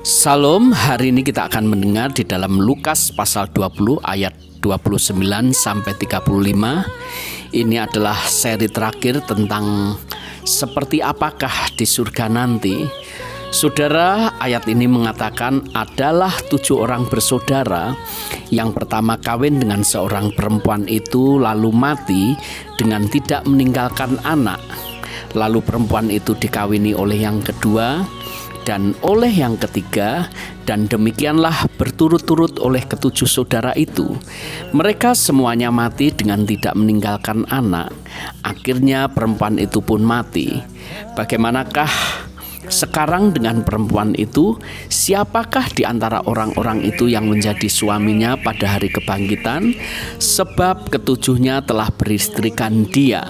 Salam, hari ini kita akan mendengar di dalam Lukas pasal 20 ayat 29 sampai 35. Ini adalah seri terakhir tentang seperti apakah di surga nanti. Saudara, ayat ini mengatakan adalah tujuh orang bersaudara yang pertama kawin dengan seorang perempuan itu lalu mati dengan tidak meninggalkan anak. Lalu perempuan itu dikawini oleh yang kedua, dan oleh yang ketiga, dan demikianlah berturut-turut oleh ketujuh saudara itu. Mereka semuanya mati dengan tidak meninggalkan anak. Akhirnya perempuan itu pun mati. Bagaimanakah sekarang dengan perempuan itu, siapakah di antara orang-orang itu yang menjadi suaminya pada hari kebangkitan? Sebab ketujuhnya telah beristrikan dia.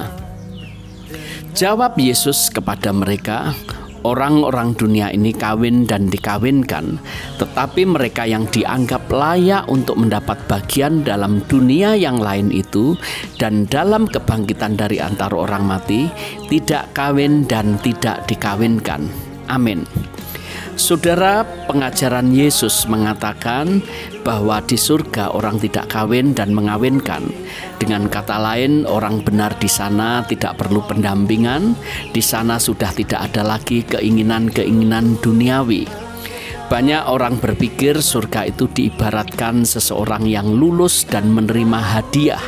Jawab Yesus kepada mereka, Orang-orang dunia ini kawin dan dikawinkan, tetapi mereka yang dianggap layak untuk mendapat bagian dalam dunia yang lain itu dan dalam kebangkitan dari antara orang mati tidak kawin dan tidak dikawinkan. Amin. Saudara, pengajaran Yesus mengatakan bahwa di surga orang tidak kawin dan mengawinkan. Dengan kata lain, orang benar di sana tidak perlu pendampingan, di sana sudah tidak ada lagi keinginan-keinginan duniawi. Banyak orang berpikir surga itu diibaratkan seseorang yang lulus dan menerima hadiah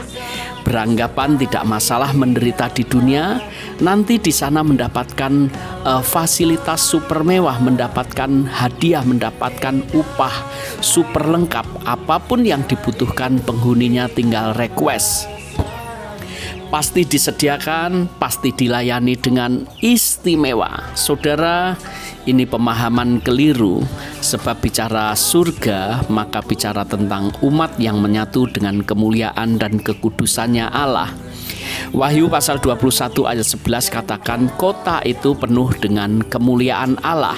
beranggapan tidak masalah menderita di dunia, nanti di sana mendapatkan uh, fasilitas super mewah, mendapatkan hadiah, mendapatkan upah super lengkap, apa pun yang dibutuhkan penghuninya tinggal request. Pasti disediakan, pasti dilayani dengan istimewa. Saudara, ini pemahaman keliru sebab bicara surga maka bicara tentang umat yang menyatu dengan kemuliaan dan kekudusannya Allah. Wahyu pasal 21 ayat 11 katakan kota itu penuh dengan kemuliaan Allah.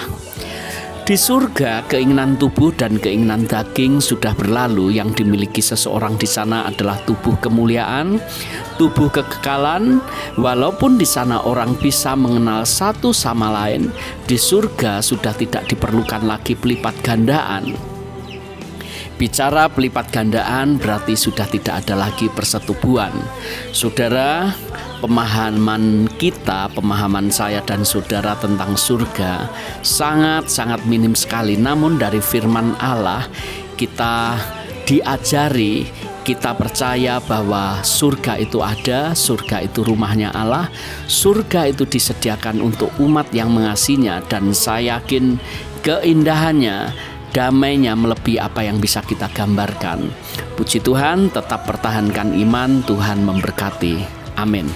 Di surga, keinginan tubuh dan keinginan daging sudah berlalu. Yang dimiliki seseorang di sana adalah tubuh kemuliaan, tubuh kekekalan. Walaupun di sana orang bisa mengenal satu sama lain, di surga sudah tidak diperlukan lagi pelipat gandaan. Bicara pelipat gandaan berarti sudah tidak ada lagi persetubuhan. Saudara, pemahaman kita, pemahaman saya dan saudara tentang surga sangat-sangat minim sekali. Namun dari firman Allah kita diajari, kita percaya bahwa surga itu ada, surga itu rumahnya Allah, surga itu disediakan untuk umat yang mengasihinya dan saya yakin keindahannya damainya melebihi apa yang bisa kita gambarkan. Puji Tuhan, tetap pertahankan iman, Tuhan memberkati. Amin.